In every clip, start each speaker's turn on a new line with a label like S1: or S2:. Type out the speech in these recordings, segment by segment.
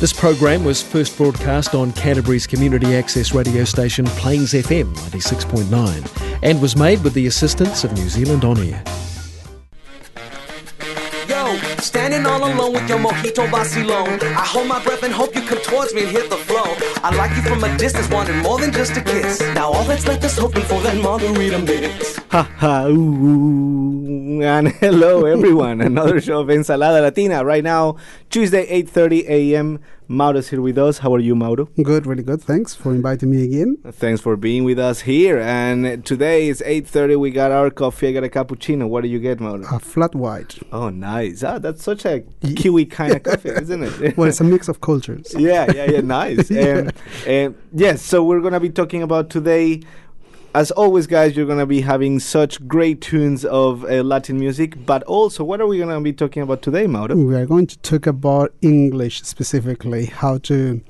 S1: This program was first broadcast on Canterbury's community access radio station Plains FM 96.9 and was made with the assistance of New Zealand On Air.
S2: Standing all alone with your mojito vacilon. I hold my breath and hope you come towards me and hit the flow. I like you from a distance, wanting more than just a kiss. Now all that's left is hoping for that margarita mix.
S3: Ha ha ooh, and hello everyone. Another show of Ensalada Latina right now, Tuesday 8:30 a.m. Mauro's here with us. How are you, Mauro?
S4: Good, really good. Thanks for inviting me again.
S3: Thanks for being with us here. And today is 8:30. We got our coffee. I got a cappuccino. What do you get, Mauro?
S4: A flat white.
S3: Oh, nice. Ah, that's such a Kiwi kind of coffee, isn't it?
S4: Well, it's a mix of cultures.
S3: yeah, yeah, yeah. Nice. Um, um, yes. So we're gonna be talking about today. As always, guys, you're gonna be having such great tunes of uh, Latin music, but also, what are we gonna be talking about today, Mauro?
S4: We are going to talk about English specifically, how to,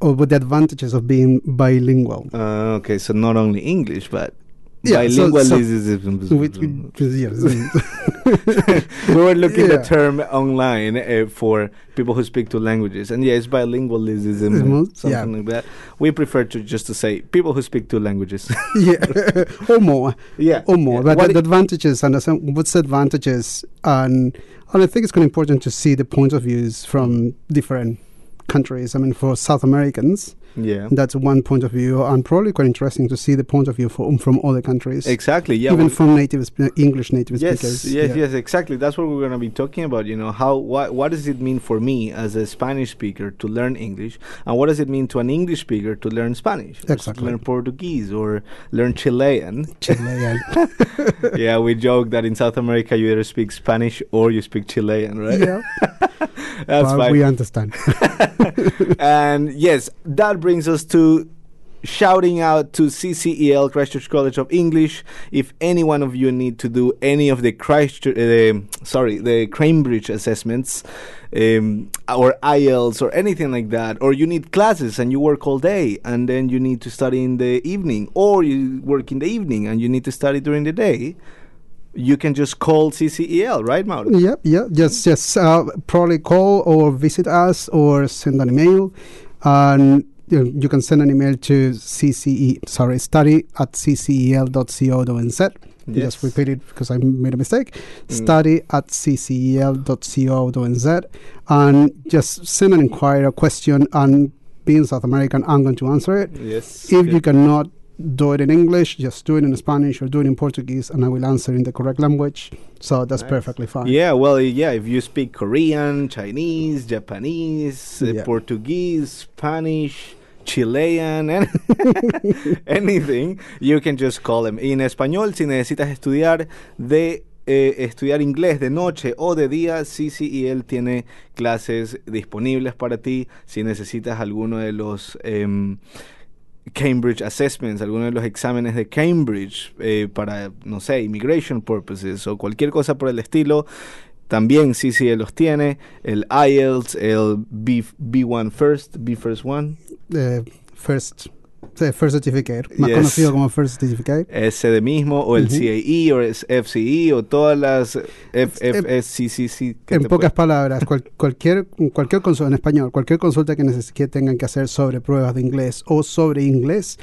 S4: or what the advantages of being bilingual.
S3: Uh, okay, so not only English, but
S4: Yeah, so-
S3: bilingualism.
S4: so- With- with- yes.
S3: we were looking
S4: Yeah.
S3: the term online uh, for people who speak two languages, and yeah, it's bilingualism, something
S4: yeah.
S3: like that. We prefer to just to say people who speak two languages.
S4: yeah, or more,
S3: yeah,
S4: or more.
S3: yeah.
S4: But the, the advantages and the, what's the advantages, and, and I think it's kind of important to see the point of views from different countries. I mean, for South Americans,
S3: yeah,
S4: that's one point of view, and probably quite interesting to see the point of view from from other countries.
S3: exactly. Yeah,
S4: even from native sp- English native
S3: Yes,
S4: speakers.
S3: yes,
S4: yeah.
S3: yes, exactly. That's what we're going to be talking about. You know, how what what does it mean for me as a Spanish speaker to learn English, and what does it mean to an English speaker to learn Spanish,
S4: Exactly.
S3: learn Portuguese or learn Chilean?
S4: Chilean.
S3: yeah, we joke that in South America you either speak Spanish or you speak Chilean, right?
S4: yeah,
S3: That's
S4: but
S3: fine.
S4: we understand.
S3: and yes, that brings us to shouting out to CCEL Christchurch College of English. If any one of you need to do any of the Christchurch, uh, sorry, the Cambridge assessments, um, or IELTS or anything like that, or you need classes and you work all day and then you need to study in the evening, or you work in the evening and you need to study during the day. You can just call CCEL, right, Mauro?
S4: yep, yeah. Just, just uh, probably call or visit us or send an email, and you, can send an email to cce sorry study at ccel.co.nz.
S3: Yes.
S4: Just repeat it because I made a mistake.
S3: Mm.
S4: Study at ccel.co.nz and just send an inquiry, a question, and being South American, I'm going to answer it.
S3: Yes.
S4: If you cannot do it in English, just do it in Spanish or do it in Portuguese, and I will answer in the correct language. So that's
S3: Nice.
S4: perfectly fine.
S3: Yeah, well, yeah, if you speak Korean, Chinese, Japanese, uh,
S4: Yeah.
S3: Portuguese, Spanish, Chilean, anything, you can just call them. Y en español, si necesitas estudiar de eh, estudiar inglés de noche o de día, CCEL tiene clases disponibles para ti. Si necesitas alguno de los em, Cambridge Assessments, algunos de los exámenes de Cambridge eh, para, no sé, immigration purposes o cualquier cosa por el estilo. También CCE los tiene, el IELTS, el B, B1 First, B First One,
S4: The first, first certificate, más
S3: Yes.
S4: conocido como first certificate.
S3: ese de mismo, o el
S4: Ujú.
S3: CAE, o el FCE, o todas las FFSCCC. que
S4: En pocas
S3: puede-
S4: palabras, cual- cualquier, cualquier consulta en español, cualquier consulta que, que tengan que hacer sobre pruebas de inglés o sobre inglés,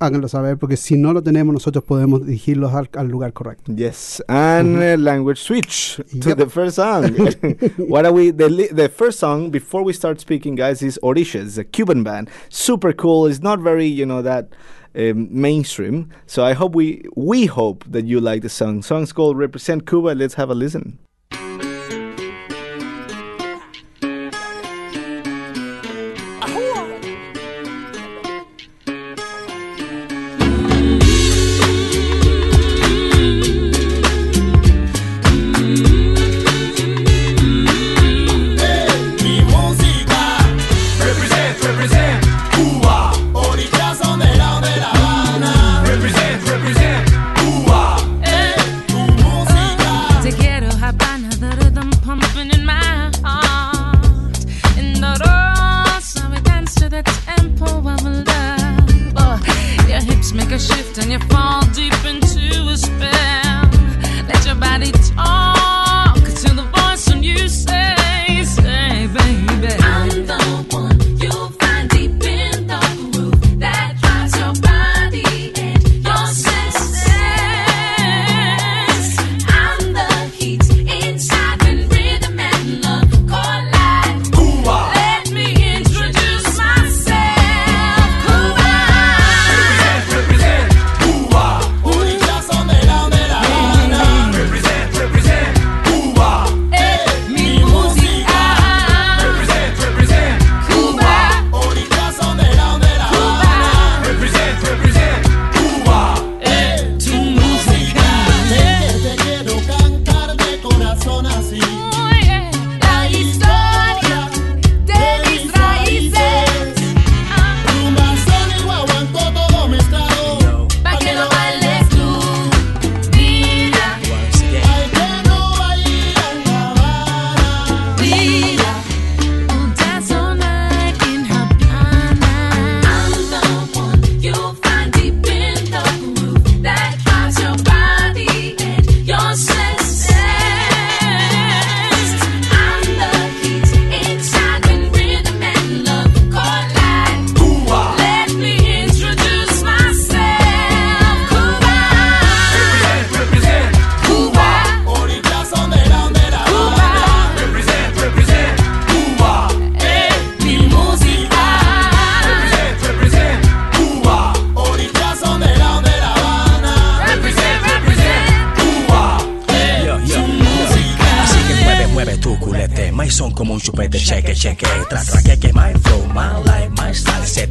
S4: háganlo saber, porque si no lo tenemos, nosotros podemos dirigirlos al, al lugar correcto.
S3: Yes, and uh, language switch to
S4: Yep.
S3: the first song. what are we? The the first song before we start speaking, guys, is Orisha. It's a Cuban band, super cool. It's not very, you know, that um, mainstream. So I hope we we hope that you like the song. Song's called "Represent Cuba." Let's have a listen.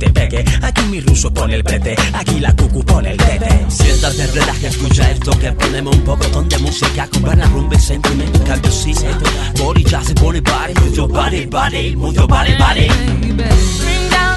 S5: Te. Aquí mi ruso pone el brete, aquí la cucu pone el tete. Siéntate, relaja, escucha esto que ponemos un poco de música con buena rumba y sentimiento, cambio sí. Body jazz, body body, move your body, body, your body, body.
S6: Bring down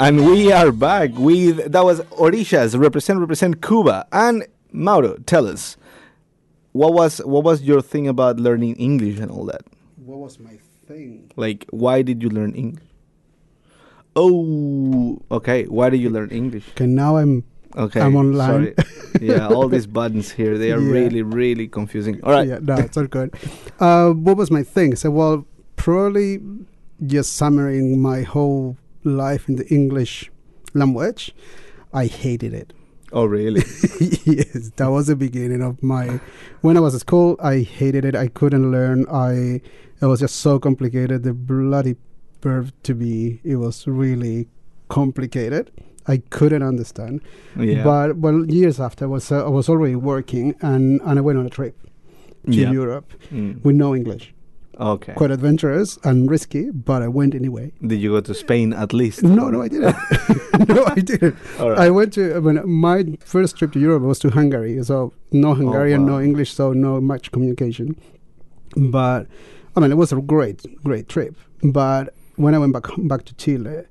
S3: And we are back with that was Orishas represent represent Cuba. And Mauro, tell us what was what was your thing about learning English and all that?
S4: What was my thing?
S3: Like, why did you learn English? Oh, okay. Why did you learn English?
S4: Okay, now I'm
S3: Okay,
S4: I'm online.
S3: Sorry. yeah, all these buttons here they are
S4: Yeah.
S3: really really confusing. All right.
S4: Yeah, no, it's all good. Uh, what was my thing? So, well, probably just summarizing my whole life in the English language. I hated it.
S3: Oh, really?
S4: yes, that was the beginning of my. When I was at school, I hated it. I couldn't learn. I it was just so complicated. The bloody verb to be. It was really complicated. I couldn't understand.
S3: yeah.
S4: But well, years after, I was uh, I was already working, and and I went on a trip to
S3: Yeah.
S4: Europe
S3: Mm.
S4: with no English.
S3: Okay.
S4: Quite adventurous and risky, but I went anyway.
S3: Did you go to Spain at least?
S4: No, no, I didn't. no, I didn't.
S3: Right.
S4: I went to I mean, my first trip to Europe was to Hungary, so no Hungarian,
S3: wow.
S4: no English, so no much communication. But I mean, it was a great, great trip. But when I went back back to Chile,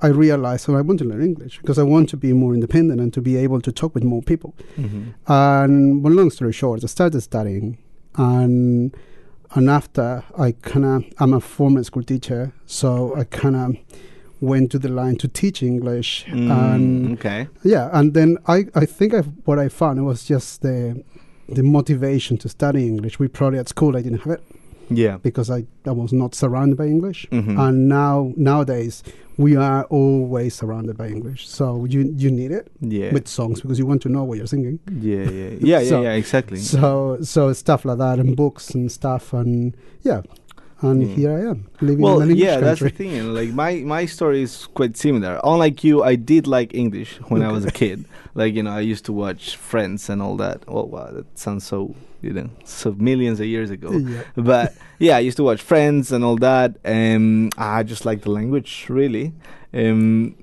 S4: I realized, so I want to learn English because I want to be more independent and to be able to talk with more people.
S3: Mhm.
S4: And well, long story short, I started studying, and and after I kind of I'm a former school teacher, so I kind of went to the line to teach English,
S3: Mm,
S4: and
S3: okay.
S4: yeah, and then I I think I what I found it was just the the motivation to study English. We probably at school I didn't have it
S3: Yeah.
S4: because I, I was not surrounded by English,
S3: Mhm.
S4: and now nowadays we are always surrounded by English, so you you need it
S3: Yeah.
S4: with songs because you want to know what you're singing.
S3: yeah, yeah, yeah, yeah,
S4: So-
S3: yeah, exactly.
S4: So so stuff like that and books and stuff and yeah, and
S3: Yeah.
S4: here I am living
S3: well,
S4: in an English
S3: yeah, that's the thing. Like my my story is quite similar. Unlike you, I did like English when I was a kid. Like you know, I used to watch Friends and all that. Oh wow, that sounds so you know, so millions of years ago.
S4: Yeah.
S3: But yeah, I used to watch Friends and all that. Um, I just like the language really. Um,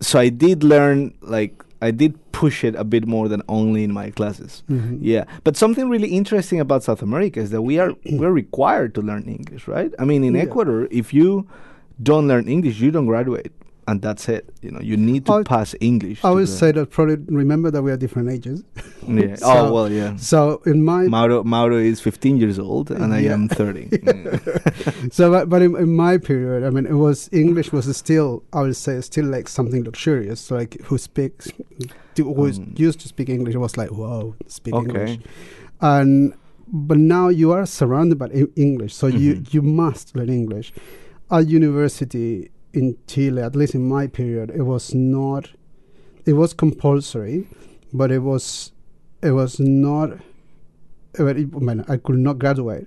S3: so I did learn like I did push it a bit more than only in my classes.
S4: Mhm.
S3: Yeah, but something really interesting about South America is that we are we're required to learn English, right? I mean, in
S4: Yeah.
S3: Ecuador, if you don't learn English, you don't graduate, and that's it. You know, you need to
S4: I-
S3: pass English.
S4: I would say that probably remember that we are different ages.
S3: Yeah.
S4: so-
S3: oh well, yeah.
S4: So in my
S3: Mauro Mauro is 15 years old, and I am 30. Mm.
S4: so but, but in, in my period, I mean, it was English was still I would say still like something luxurious. Like who speaks, to, who is
S3: Mm.
S4: used to speak English, it was like whoa, speak
S3: Okay.
S4: English. And but now you are surrounded by English, so you
S3: Mhm.
S4: you must learn English. At university in Chile, at least in my period, it was not. It was compulsory, but it was it was not. it- I mean, I could not graduate,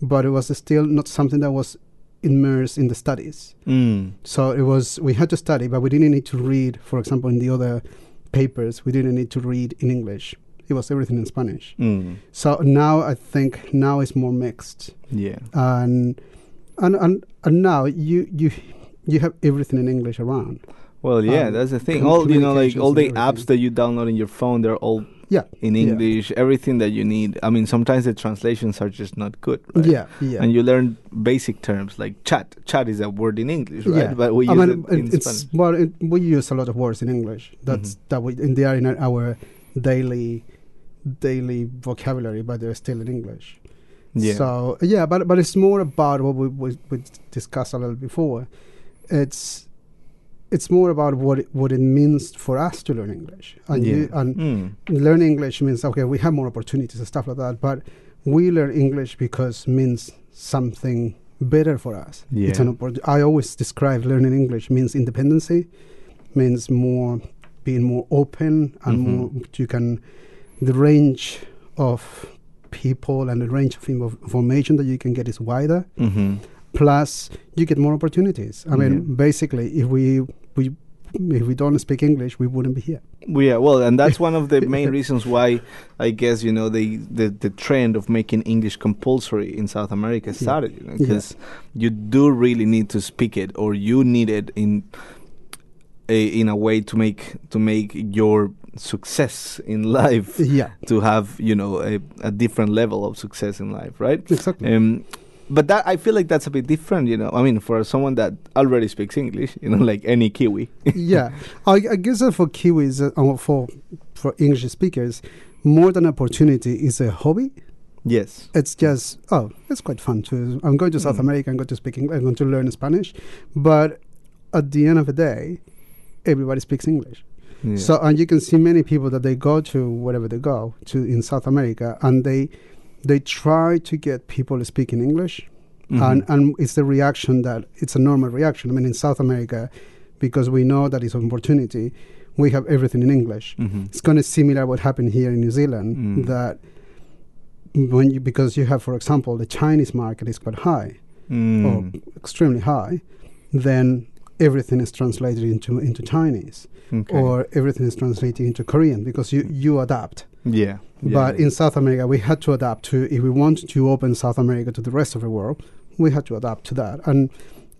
S4: but it was still not something that was immersed in the studies.
S3: Mm.
S4: So it was we had to study, but we didn't need to read. For example, in the other papers, we didn't need to read in English. It was everything in Spanish.
S3: Mm.
S4: So now I think now it's more mixed,
S3: Yeah.
S4: and and and, and now you you you have everything in English around.
S3: Well, yeah,
S4: Um,
S3: that's the thing. All you know, like all the apps that you download in your phone, they're all
S4: Yeah,
S3: in
S4: yeah.
S3: English. Everything that you need. I mean, sometimes the translations are just not good. Right?
S4: yeah, yeah.
S3: And you learn basic terms like chat. Chat is a word in English, right?
S4: Yeah,
S3: But we
S4: I
S3: use
S4: mean,
S3: it in
S4: it's
S3: Spanish.
S4: well, it, we use a lot of words in English. That's
S3: Mhm.
S4: that we and they are in our daily daily vocabulary, but they're still in English.
S3: Yeah.
S4: So yeah, but but it's more about what we, we, we discussed a little before. It's it's more about what it, what it means for us to learn English, and
S3: Yeah.
S4: you, and
S3: Mm.
S4: learn English means okay, we have more opportunities and stuff like that. But we learn English because means something better for us. It's an oppor- I always describe learning English means independency, means more being more open and
S3: Mhm.
S4: more you can the range of people and the range of information that you can get is wider.
S3: Mhm.
S4: Plus, you get more opportunities. I mean,
S3: Yeah.
S4: basically, if we we if we don't speak English, we wouldn't be here.
S3: Yeah, well, and that's one of the main reasons why I guess you know the, the the trend of making English compulsory in South America started. You know,
S4: Yeah.
S3: because you do really need to speak it, or you need it in a, in a way to make to make your success in life
S4: Yeah,
S3: to have you know a, a different level of success in life, right?
S4: exactly.
S3: Um, but that I feel like that's a bit different, you know. I mean, for someone that already speaks English, you know, like any Kiwi.
S4: yeah, I, I guess that for Kiwis uh, or for for English speakers, more than opportunity is a hobby.
S3: yes.
S4: It's just oh, it's quite fun to. I'm going to South
S3: Mm.
S4: America. I'm going to speak. English, I'm going to learn Spanish, but at the end of the day, everybody speaks English.
S3: Yeah.
S4: So and you can see many people that they go to wherever they go to in South America, and they they try to get people speaking English,
S3: Mhm.
S4: and and it's the reaction that it's a normal reaction. I mean, in South America, because we know that it's an opportunity, we have everything in English.
S3: Mhm.
S4: It's kind of similar what happened here in New Zealand
S3: Mm.
S4: that when you because you have, for example, the Chinese market is quite high
S3: Mm.
S4: or extremely high, then everything is translated into into Chinese
S3: Okay.
S4: or everything is translated into Korean because you you adapt.
S3: Yeah.
S4: But
S3: yeah.
S4: in South America, we had to adapt to if we want to open South America to the rest of the world, we had to adapt to that. And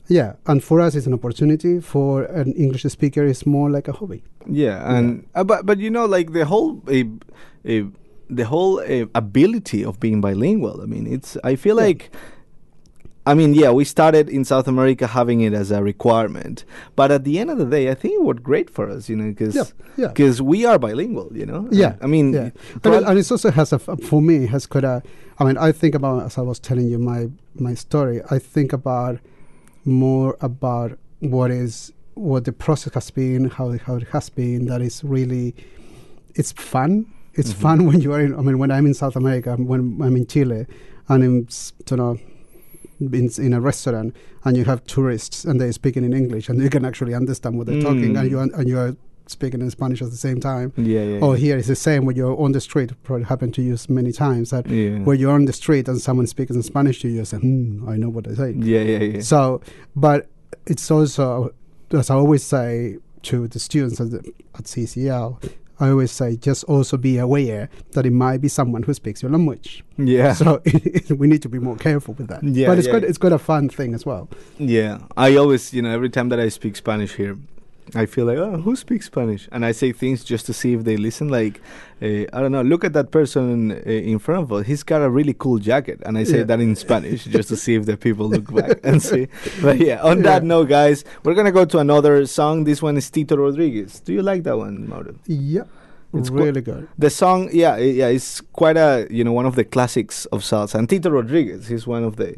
S4: yeah, and for us, it's an opportunity. For an English speaker, it's more like a hobby.
S3: yeah, and uh, but but you know, like the whole uh, uh, the whole uh, ability of being bilingual. I mean, it's. I feel
S4: Yeah.
S3: like. I mean, yeah, we started in South America having it as a requirement, but at the end of the day, I think it worked great for us, you know, because
S4: Yeah, yeah.
S3: we are bilingual, you know.
S4: Yeah,
S3: I mean,
S4: yeah. And, it, and it's also has a for me has quite a. I mean, I think about as I was telling you my my story. I think about more about what is what the process has been, how it, how it has been. That is really, it's fun. It's
S3: Mhm.
S4: fun when you are in. I mean, when I'm in South America, when I'm in Chile, and I'm s- you know. In, in a restaurant and you have tourists and they're speaking in English and you can actually understand what they're talking
S3: Mm.
S4: and you and you are speaking in Spanish at the same time.
S3: yeah, yeah, yeah.
S4: here it's the same when you're on the street. Probably happened to you many times that
S3: yeah.
S4: where you're on the street and someone speaks in Spanish to you, you say, hmm, I know what they say.
S3: yeah, yeah, yeah.
S4: So, but it's also, as I always say to the students at, the, at CCEL, I always say, just also be aware that it might be someone who speaks your language.
S3: yeah.
S4: So we need to be more careful with that.
S3: Yeah,
S4: but it's
S3: yeah.
S4: quite, it's quite a fun thing as well.
S3: Yeah, I always, you know, every time that I speak Spanish here, I feel like, oh, who speaks Spanish? And I say things just to see if they listen. Like, uh, I don't know, look at that person uh, in front of us. He's got a really cool jacket. And I say
S4: Yeah.
S3: that in Spanish just to see if the people look back and see. But yeah, on that note, guys, we're going to go to another song. This one is Tito Rodriguez. Do you like that one, Mauro?
S4: Yeah.
S3: It's
S4: really good.
S3: The song, yeah, yeah, it's quite a, you know, one of the classics of salsa. And Tito Rodriguez is one of the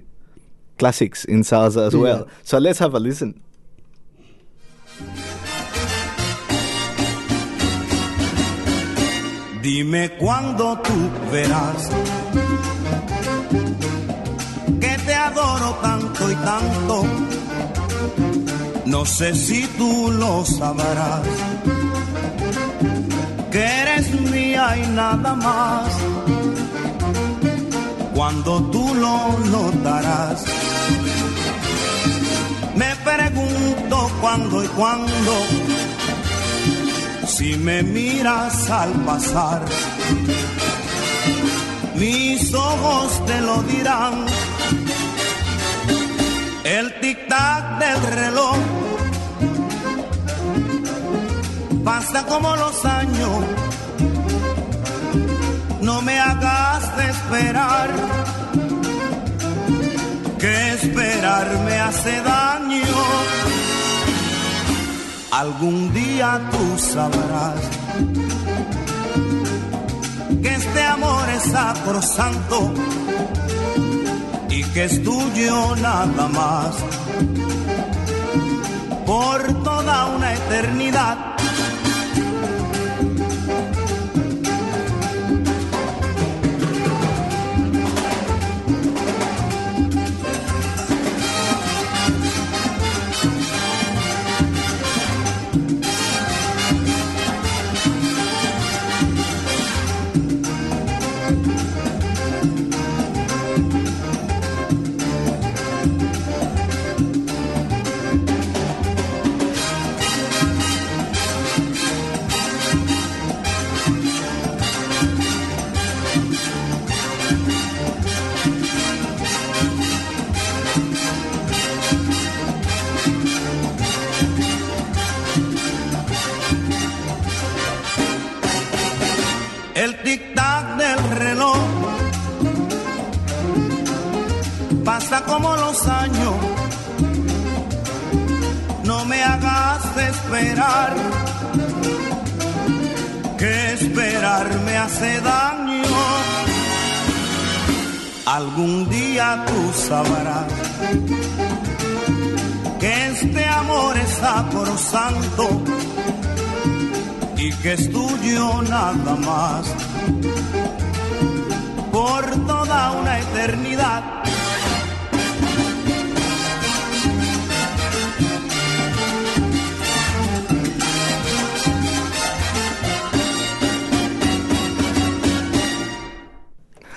S3: classics in salsa as
S4: Yeah.
S3: well. So let's have a listen.
S7: Dime cuándo tú verás que te adoro tanto y tanto. No sé si tú lo sabrás, que eres mía y nada más. Cuando tú lo notarás, me pregunto cuándo y cuándo si me miras al pasar, mis ojos te lo dirán. El tic-tac del reloj pasa como los años. No me hagas esperar, que esperar me hace daño algún día tú sabrás que este amor es sacrosanto y que es tuyo nada más. Por toda una eternidad. Esperar me hace daño. Algún día tú sabrás que este amor es santo y que es tuyo nada más por toda una eternidad.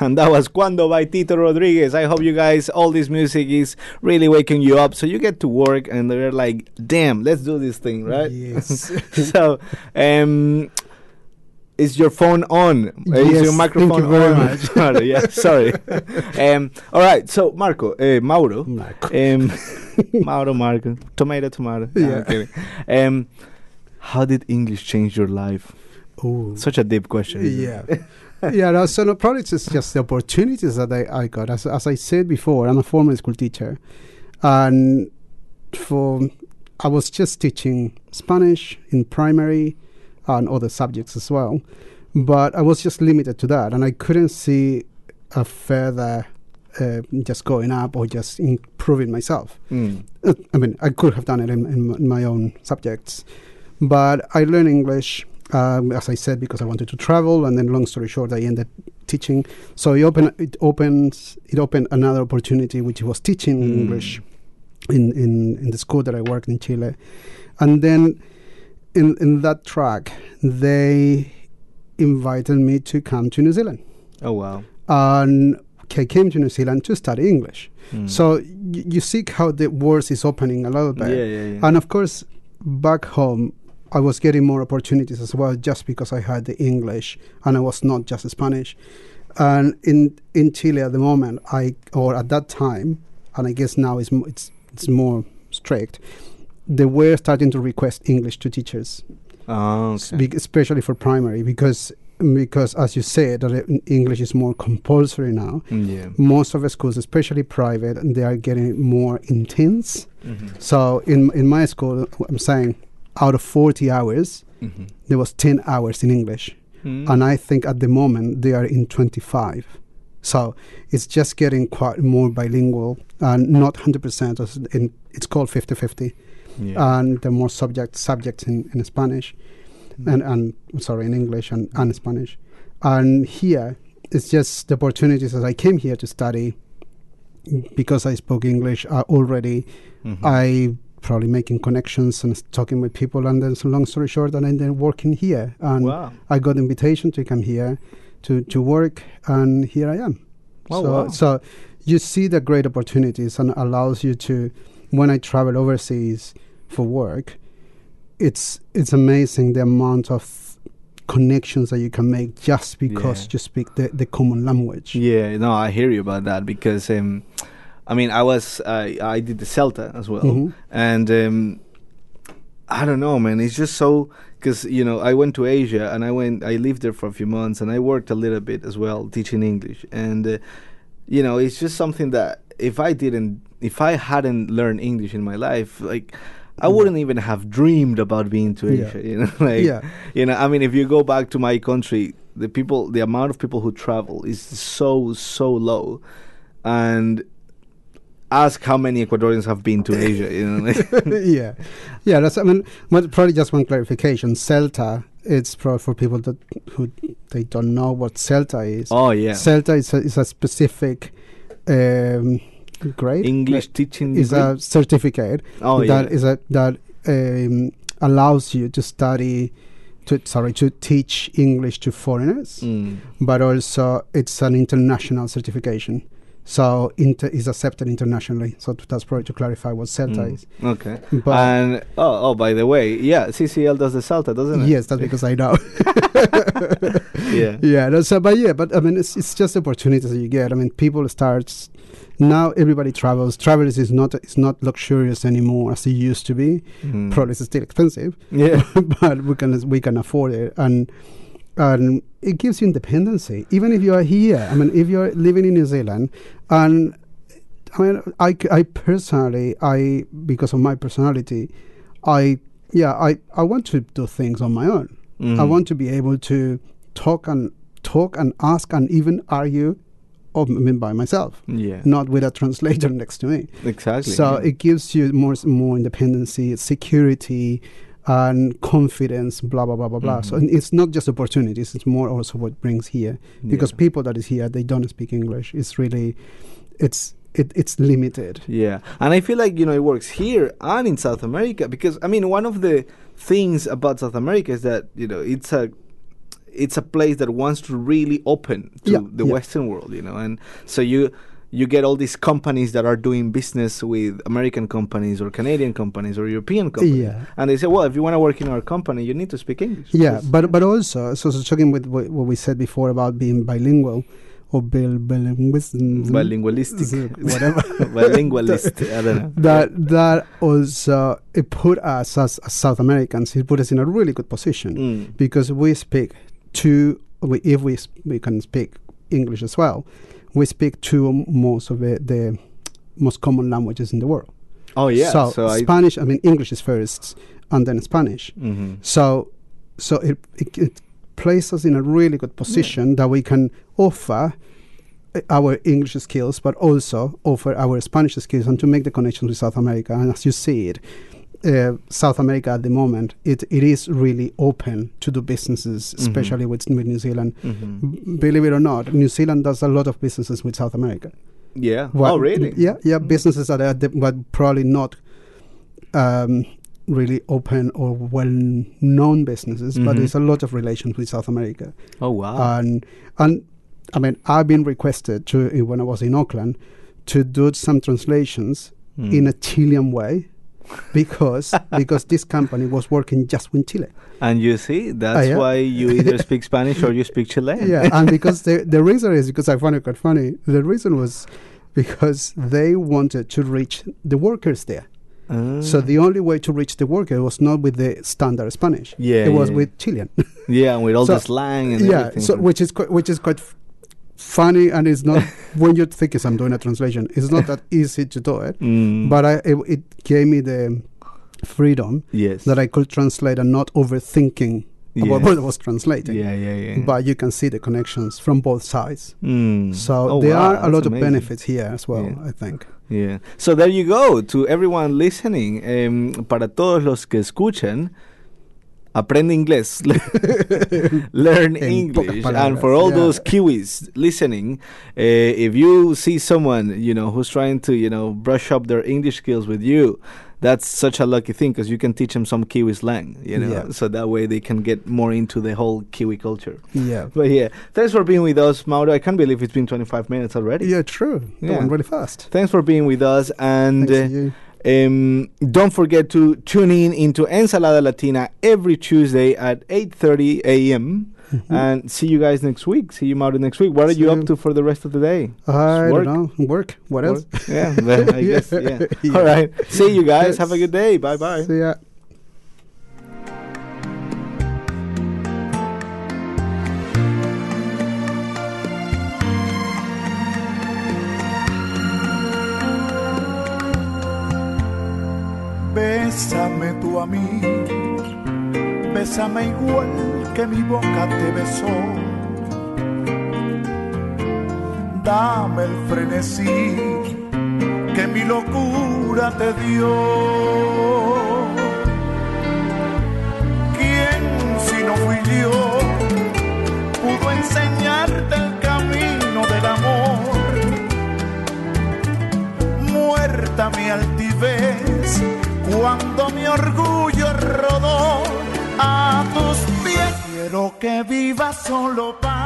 S3: And that was Cuando by Tito Rodriguez. I hope you guys, all this music is really waking you up. So you get to work and they're like, damn, let's do this thing, right?
S4: Yes.
S3: so, um, is your phone on? Uh, is
S4: Yes,
S3: your microphone
S4: thank you very
S3: on?
S4: much.
S3: sorry, yeah, sorry. um, all right, so Marco, uh, Mauro,
S4: Marco.
S3: Um, Mauro, Marco, tomato, tomato.
S4: Yeah.
S3: Um, how did English change your life?
S4: Ooh.
S3: Such a deep question.
S4: yeah? yeah no, so no probably it's just the opportunities that I, I got. As, as i said before i'm a former school teacher. And for i was just teaching spanish in primary and other subjects as well. But i was just limited to that and i couldn't see a further uh, just going up or just improving myself.
S3: Mm.
S4: I mean, I could have done it in, in, in my own subjects, but I learned English, um, as I said, because I wanted to travel. And then, long story short, I ended teaching. So it opened it opens it opened another opportunity, which was teaching
S3: Mm.
S4: English in, in in the school that I worked in Chile, and then in in that track they invited me to come to New Zealand
S3: Oh wow.
S4: and I came to New Zealand to study English.
S3: Mm.
S4: So y- you see how the world is opening a little bit.
S3: Yeah, yeah, yeah.
S4: And of course, back home, I was getting more opportunities as well just because I had the English and I was not just Spanish. And in in Chile at the moment, I or at that time, and I guess now it's it's it's more strict. They were starting to request English to teachers,
S3: Oh, okay.
S4: especially for primary, because because as you said, that English is more compulsory now
S3: Mm, yeah.
S4: most of the schools, especially private, they are getting more intense.
S3: Mhm.
S4: So in in my school, I'm saying out of 40 hours,
S3: Mhm.
S4: there was 10 hours in English,
S3: Mm.
S4: and I think at the moment they are in 25. So it's just getting quite more bilingual and not 100%. as In, it's called 50-50,
S3: yeah.
S4: and the more subject subjects in, in Spanish,
S3: Mm.
S4: and and sorry in English and, and Spanish, and here it's just the opportunities as I came here to study because I spoke English uh, already.
S3: Mhm.
S4: I probably making connections and talking with people, and then so long story short, and then working here, and
S3: wow.
S4: I got invitation to come here to to work, and here I am.
S3: Oh,
S4: so
S3: wow.
S4: so you see the great opportunities and allows you to when I travel overseas for work, it's it's amazing the amount of connections that you can make just because
S3: Yeah.
S4: you speak the, the common language.
S3: Yeah, no, I hear you about that because um, I mean, I was I I did the Celta as well,
S4: Mhm.
S3: and um, I don't know, man. It's just so because you know I went to Asia and I went I lived there for a few months and I worked a little bit as well teaching English, and uh, you know it's just something that if I didn't if I hadn't learned English in my life, like. I wouldn't even have dreamed about being to
S4: Yeah.
S3: Asia, you know. Like,
S4: Yeah.
S3: you know, I mean, if you go back to my country, the people, the amount of people who travel is so so low, and ask how many Ecuadorians have been to Asia. You know,
S4: yeah, yeah. That's I mean, probably just one clarification. Celta, it's pro for people that who they don't know what Celta is.
S3: oh yeah,
S4: Celta is a, is a specific um, grade.
S3: English teaching.
S4: is
S3: degree?
S4: a certificate
S3: oh
S4: that
S3: yeah,
S4: is a that um, allows you to study. To, sorry, to teach English to foreigners,
S3: Mm.
S4: but also it's an international certification. So inter- is accepted internationally. So that's probably to clarify what CELTA
S3: Mm.
S4: is.
S3: Okay.
S4: But
S3: and oh, oh, by the way, yeah, CCEL does the Celta, doesn't it?
S4: yes, that's because I know.
S3: Yeah.
S4: yeah. no, So, but yeah, but I mean, it's it's just opportunities that you get. I mean, people start now. Everybody travels. Travel is not it's not luxurious anymore as it used to be.
S3: Mm.
S4: Probably it's still expensive,
S3: Yeah.
S4: but we can we can afford it, and and it gives you independency. Even if you are here, I mean, if you're living in New Zealand, and I mean, I, I personally, I because of my personality, I yeah, I I want to do things on my own. I
S3: Mhm.
S4: want to be able to talk and talk and ask and even argue, I mean, by myself,
S3: Yeah.
S4: not with a translator next to me.
S3: Exactly.
S4: So
S3: yeah.
S4: it gives you more more independency, security, and confidence. Blah blah blah blah blah. So
S3: Mhm.
S4: it's not just opportunities; it's more also what brings here. Because
S3: Yeah.
S4: people that is here, they don't speak English. It's really, it's it, it's limited.
S3: Yeah, and I feel like you know it works here and in South America because I mean one of the things about South America is that you know it's a it's a place that wants to really open to
S4: Yeah,
S3: the
S4: yeah.
S3: Western world, you know, and so you you get all these companies that are doing business with American companies or Canadian companies or European companies,
S4: Yeah.
S3: and they say, well, if you want to work in our company, you need to speak English.
S4: Yeah, but but also, so, so talking with what, what we said before about being bilingual or bil, bilingualism,
S3: bilingualistic,
S4: whatever.
S3: bilingualist. I don't know.
S4: that that also it put us as, as South Americans, it put us in a really good position
S3: Mm.
S4: because we speak two. We, if we we can speak English as well, we speak two most of the, the most common languages in the world.
S3: Oh yeah,
S4: so,
S3: so
S4: Spanish. I mean, English is first, and then Spanish.
S3: Mhm.
S4: So, so it, it, it places us in a really good position that we can offer uh, our English skills, but also offer our Spanish skills and to make the connection with South America. And as you see it, uh, South America at the moment, it, it is really open to do businesses,
S3: Mhm.
S4: especially with, with New Zealand.
S3: Mhm.
S4: B- Believe it or not, New Zealand does a lot of businesses with South America.
S3: Yeah.
S4: What-
S3: oh really?
S4: Yeah, yeah, businesses that are the, but probably not um, really open or well-known businesses, but
S3: Mhm.
S4: there's a lot of relations with South America,
S3: Oh wow.
S4: and and I mean I've been requested to when I was in Auckland to do some translations
S3: Mm.
S4: in a Chilean way because because this company was working just with Chile.
S3: And you see, that's
S4: yeah.
S3: why you either speak Spanish or you speak Chilean.
S4: yeah, and because the the reason is because I found it quite funny. The reason was because they wanted to reach the workers there.
S3: Ah.
S4: So the only way to reach the worker was not with the standard Spanish.
S3: Yeah,
S4: it was
S3: yeah.
S4: with Chilean.
S3: yeah, and with all
S4: So-
S3: the slang and
S4: yeah,
S3: everything.
S4: so which is quite, which is quite funny, and it's not when you think is I'm doing a translation. It's not that easy to do it,
S3: Mm.
S4: but I it, it gave me the freedom
S3: yes,
S4: that I could translate and not overthinking about what I was translating.
S3: yeah, yeah, yeah.
S4: But you can see the connections from both sides.
S3: Mm.
S4: So
S3: Oh,
S4: there
S3: wow,
S4: are a lot of benefits here as well.
S3: Yeah.
S4: I think.
S3: Yeah. So there you go. To everyone listening, em, para todos los que escuchan, aprende inglés. Learn
S4: En
S3: English. And for all
S4: yeah.
S3: those Kiwis listening, uh, if you see someone, you know, who's trying to, you know, brush up their English skills with you, that's such a lucky thing because you can teach them some Kiwi slang, you know,
S4: Yeah.
S3: so that way they can get more into the whole Kiwi culture.
S4: Yeah.
S3: But yeah, thanks for being with us, Mauro. I can't believe it's been 25 minutes already.
S4: Yeah, true.
S3: Yeah.
S4: Going really fast.
S3: Thanks for being with us and
S4: Thanks to you.
S3: um, don't forget to tune in into Ensalada Latina every Tuesday at 8:30 a.m. and see you guys next week. See you Mauro next week. What are
S4: Mm-hmm. See
S3: you up to for the rest of the day?
S4: I
S3: work.
S4: don't know. Work. What else?
S3: Yeah, I guess. Yeah.
S4: Yeah.
S3: All right. See you guys. Have a good day. Bye bye.
S4: See ya.
S8: Tú a mí, bésame igual que mi boca te besó. Dame el frenesí que mi locura te dio. ¿Quién si no fui yo pudo enseñarte el camino del amor? Muerta mi altivez cuando mi orgullo rodó a tus pies. Quiero que vivas solo para.